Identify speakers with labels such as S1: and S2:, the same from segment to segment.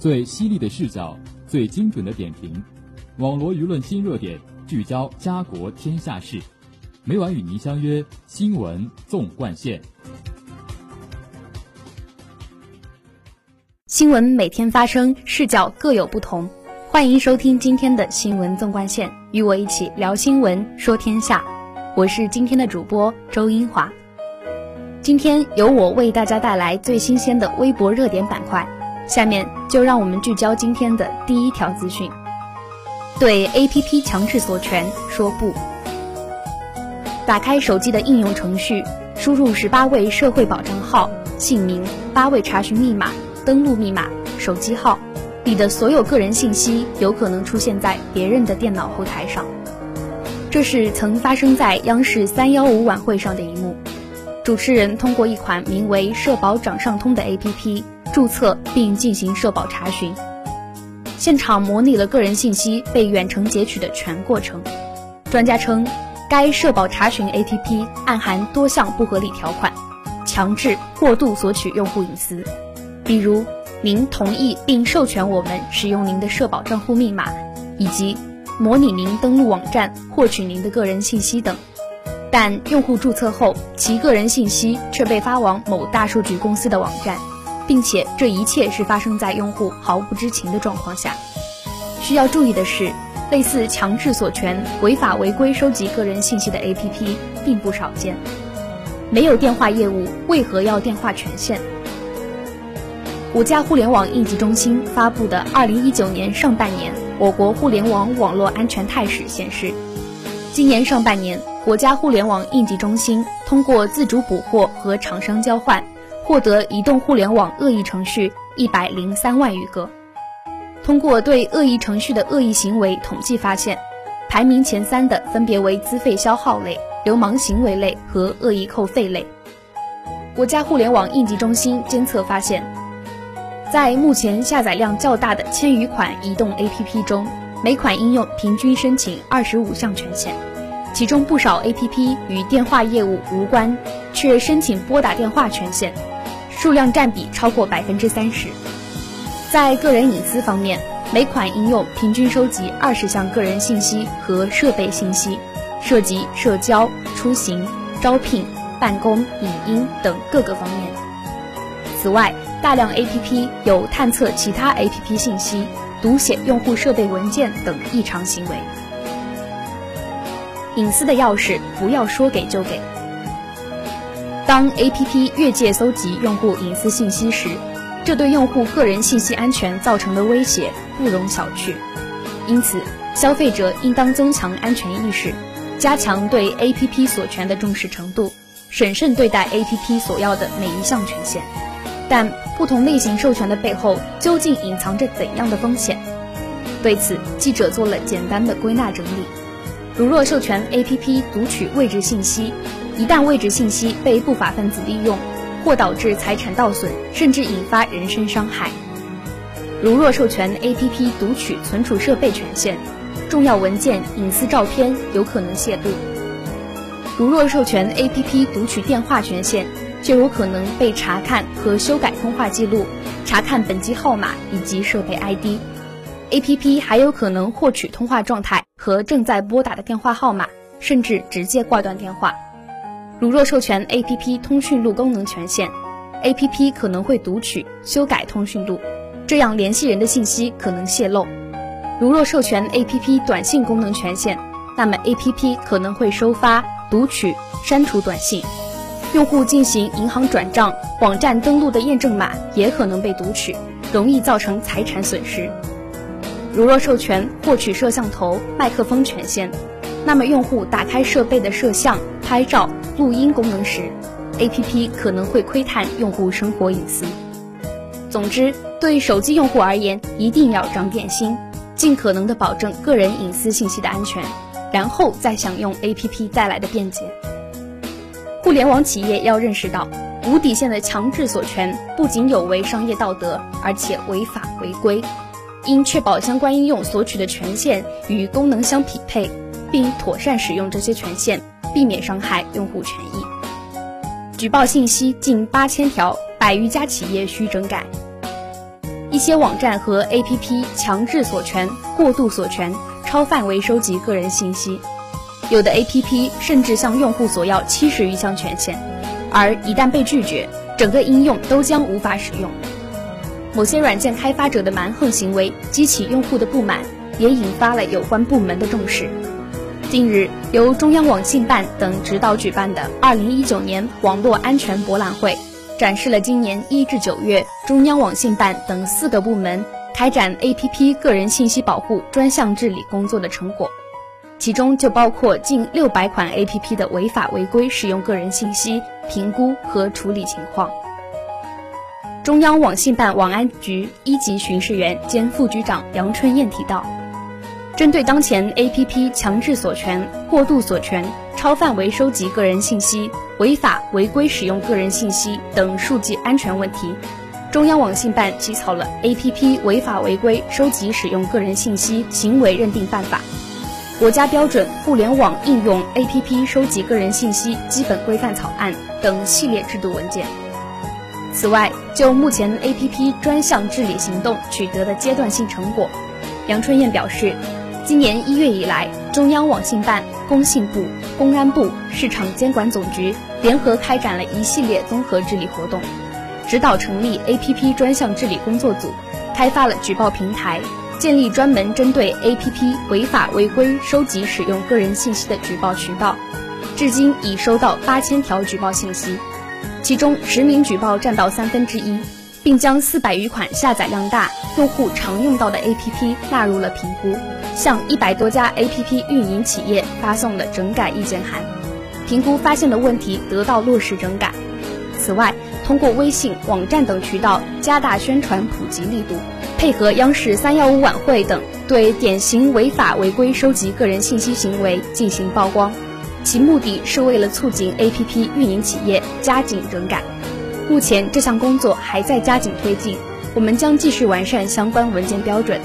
S1: 最犀利的视角，最精准的点评，网罗舆论新热点，聚焦家国天下事。每晚与您相约《新闻纵贯线》。
S2: 新闻每天发生，视角各有不同。欢迎收听今天的《新闻纵贯线》，与我一起聊新闻，说天下。我是今天的主播周英华。今天由我为大家带来最新鲜的微博热点板块。下面就让我们聚焦今天的第一条资讯：对 APP 强制索权说不。打开手机的应用程序，输入十八位社会保障号、姓名、八位查询密码、登录密码、手机号，你的所有个人信息有可能出现在别人的电脑后台上。这是曾发生在央视三幺五晚会上的一幕。主持人通过一款名为“社保掌上通”的 APP 注册并进行社保查询，现场模拟了个人信息被远程截取的全过程。专家称，该社保查询 APP 暗含多项不合理条款，强制过度索取用户隐私，比如您同意并授权我们使用您的社保账户密码，以及模拟您登录网站获取您的个人信息等。但用户注册后，其个人信息却被发往某大数据公司的网站，并且这一切是发生在用户毫不知情的状况下。需要注意的是，类似强制锁权、违法违规收集个人信息的 APP 并不少见。没有电话业务，为何要电话权限？五家互联网应急中心发布的二零一九年上半年我国互联网网络安全态势显示，今年上半年。国家互联网应急中心通过自主捕获和厂商交换，获得移动互联网恶意程序一百零三万余个。通过对恶意程序的恶意行为统计发现，排名前三的分别为资费消耗类、流氓行为类和恶意扣费类。国家互联网应急中心监测发现，在目前下载量较大的千余款移动 APP 中，每款应用平均申请二十五项权限。其中不少 APP 与电话业务无关，却申请拨打电话权限，数量占比超过百分之三十。在个人隐私方面，每款应用平均收集二十项个人信息和设备信息，涉及社交、出行、招聘、办公、影音等各个方面。此外，大量 APP 有探测其他 APP 信息、读写用户设备文件等异常行为。隐私的钥匙不要说给就给。当 APP 越界搜集用户隐私信息时，这对用户个人信息安全造成的威胁不容小觑。因此，消费者应当增强安全意识，加强对 APP 所权的重视程度，审慎对待 APP 所要的每一项权限。但不同类型授权的背后究竟隐藏着怎样的风险？对此，记者做了简单的归纳整理。如若授权 APP 读取位置信息，一旦位置信息被不法分子利用，或导致财产盗损，甚至引发人身伤害；如若授权 APP 读取存储设备权限，重要文件、隐私照片有可能泄露；如若授权 APP 读取电话权限，就有可能被查看和修改通话记录，查看本机号码以及设备 ID。APP 还有可能获取通话状态和正在拨打的电话号码，甚至直接挂断电话。如若授权 APP 通讯录功能权限，APP 可能会读取、修改通讯录，这样联系人的信息可能泄露。如若授权 APP 短信功能权限，那么 APP 可能会收发、读取、删除短信。用户进行银行转账、网站登录的验证码也可能被读取，容易造成财产损失。如若授权获取摄像头、麦克风权限，那么用户打开设备的摄像、拍照、录音功能时，APP 可能会窥探用户生活隐私。总之，对手机用户而言，一定要长点心，尽可能的保证个人隐私信息的安全，然后再享用 APP 带来的便捷。互联网企业要认识到，无底线的强制索权不仅有违商业道德，而且违法违规。应确保相关应用索取的权限与功能相匹配，并妥善使用这些权限，避免伤害用户权益。举报信息近八千条，百余家企业需整改。一些网站和 APP 强制索权、过度索权、超范围收集个人信息，有的 APP 甚至向用户索要七十余项权限，而一旦被拒绝，整个应用都将无法使用。某些软件开发者的蛮横行为激起用户的不满，也引发了有关部门的重视。近日，由中央网信办等指导举办的2019年网络安全博览会，展示了今年一至九月中央网信办等四个部门开展 APP 个人信息保护专项治理工作的成果，其中就包括近六百款 APP 的违法违规使用个人信息评估和处理情况。中央网信办网安局一级巡视员兼副局长杨春燕提到。针对当前 APP 强制索权、过度索权、超范围收集个人信息、违法违规使用个人信息等数据安全问题，中央网信办起草了《APP 违法违规收集使用个人信息行为认定办法》、国家标准《互联网应用 APP 收集个人信息基本规范草案》等系列制度文件。此外，就目前 APP 专项治理行动取得的阶段性成果，杨春燕表示。今年一月以来，中央网信办、工信部、公安部、市场监管总局联合开展了一系列综合治理活动，指导成立 APP 专项治理工作组，开发了举报平台，建立专门针对 APP 违法违规收集使用个人信息的举报渠道，至今已收到八千条举报信息，其中实名举报占到三分之一，并将四百余款下载量大、用户常用到的 APP 纳入了评估。向一百多家 APP 运营企业发送了整改意见函，评估发现的问题得到落实整改。此外，通过微信、网站等渠道加大宣传普及力度，配合央视三幺五晚会等，对典型违法违规收集个人信息行为进行曝光。其目的是为了促进 APP 运营企业加紧整改。目前这项工作还在加紧推进，我们将继续完善相关文件标准。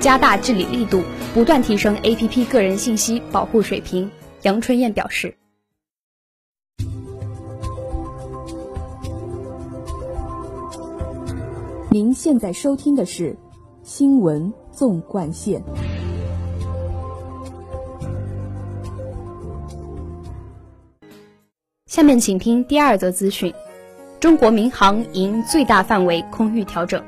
S2: 加大治理力度，不断提升 APP 个人信息保护水平。杨春燕表示：“
S3: 您现在收听的是《新闻纵贯线》。
S2: 下面请听第二则资讯：中国民航迎最大范围空域调整。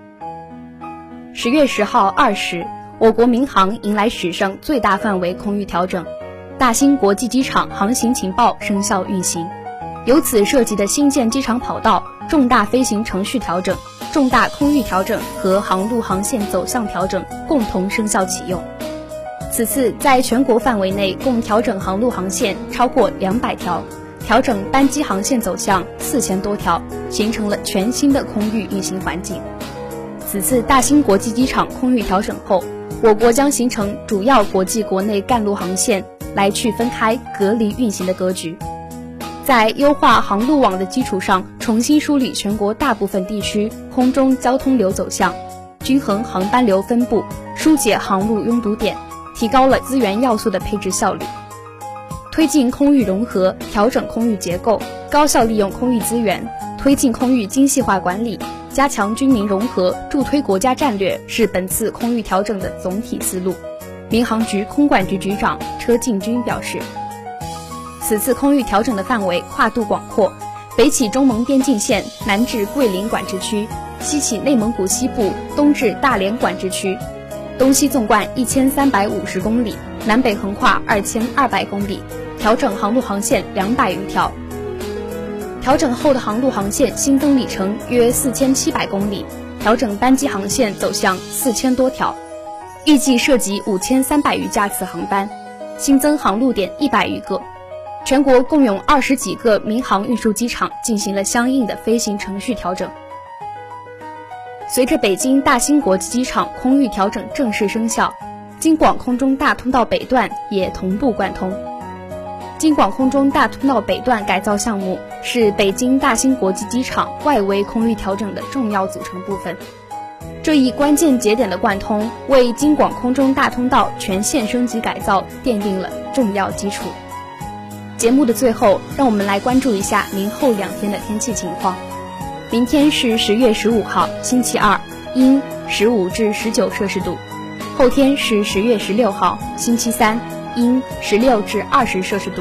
S2: 十月十号二时。”我国民航迎来史上最大范围空域调整，大兴国际机场航行情报生效运行，由此涉及的新建机场跑道、重大飞行程序调整、重大空域调整和航路航线走向调整共同生效启用。此次在全国范围内共调整航路航线超过两百条，调整班机航线走向四千多条，形成了全新的空域运行环境。此次大兴国际机场空域调整后。我国将形成主要国际国内干路航线来去分开、隔离运行的格局，在优化航路网的基础上，重新梳理全国大部分地区空中交通流走向，均衡航班流分布，疏解航路拥堵点，提高了资源要素的配置效率，推进空域融合，调整空域结构，高效利用空域资源，推进空域精细化管理。加强军民融合，助推国家战略是本次空域调整的总体思路。民航局空管局局长车进军表示，此次空域调整的范围跨度广阔，北起中蒙边境线，南至桂林管制区，西起内蒙古西部，东至大连管制区，东西纵贯一千三百五十公里，南北横跨二千二百公里，调整航路航线两百余条。调整后的航路航线新增里程约四千七百公里，调整班机航线走向四千多条，预计涉及五千三百余架次航班，新增航路点一百余个。全国共有二十几个民航运输机场进行了相应的飞行程序调整。随着北京大兴国际机场空域调整正式生效，京广空中大通道北段也同步贯通。京广空中大通道北段改造项目是北京大兴国际机场外围空域调整的重要组成部分。这一关键节点的贯通，为京广空中大通道全线升级改造奠定了重要基础。节目的最后，让我们来关注一下明后两天的天气情况。明天是十月十五号，星期二，阴，十五至十九摄氏度。后天是十月十六号，星期三，阴，十六至二十摄氏度。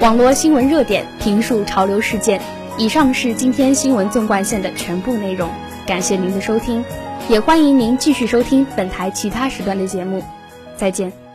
S2: 网络新闻热点，评述潮流事件。以上是今天新闻纵贯线的全部内容，感谢您的收听，也欢迎您继续收听本台其他时段的节目。再见。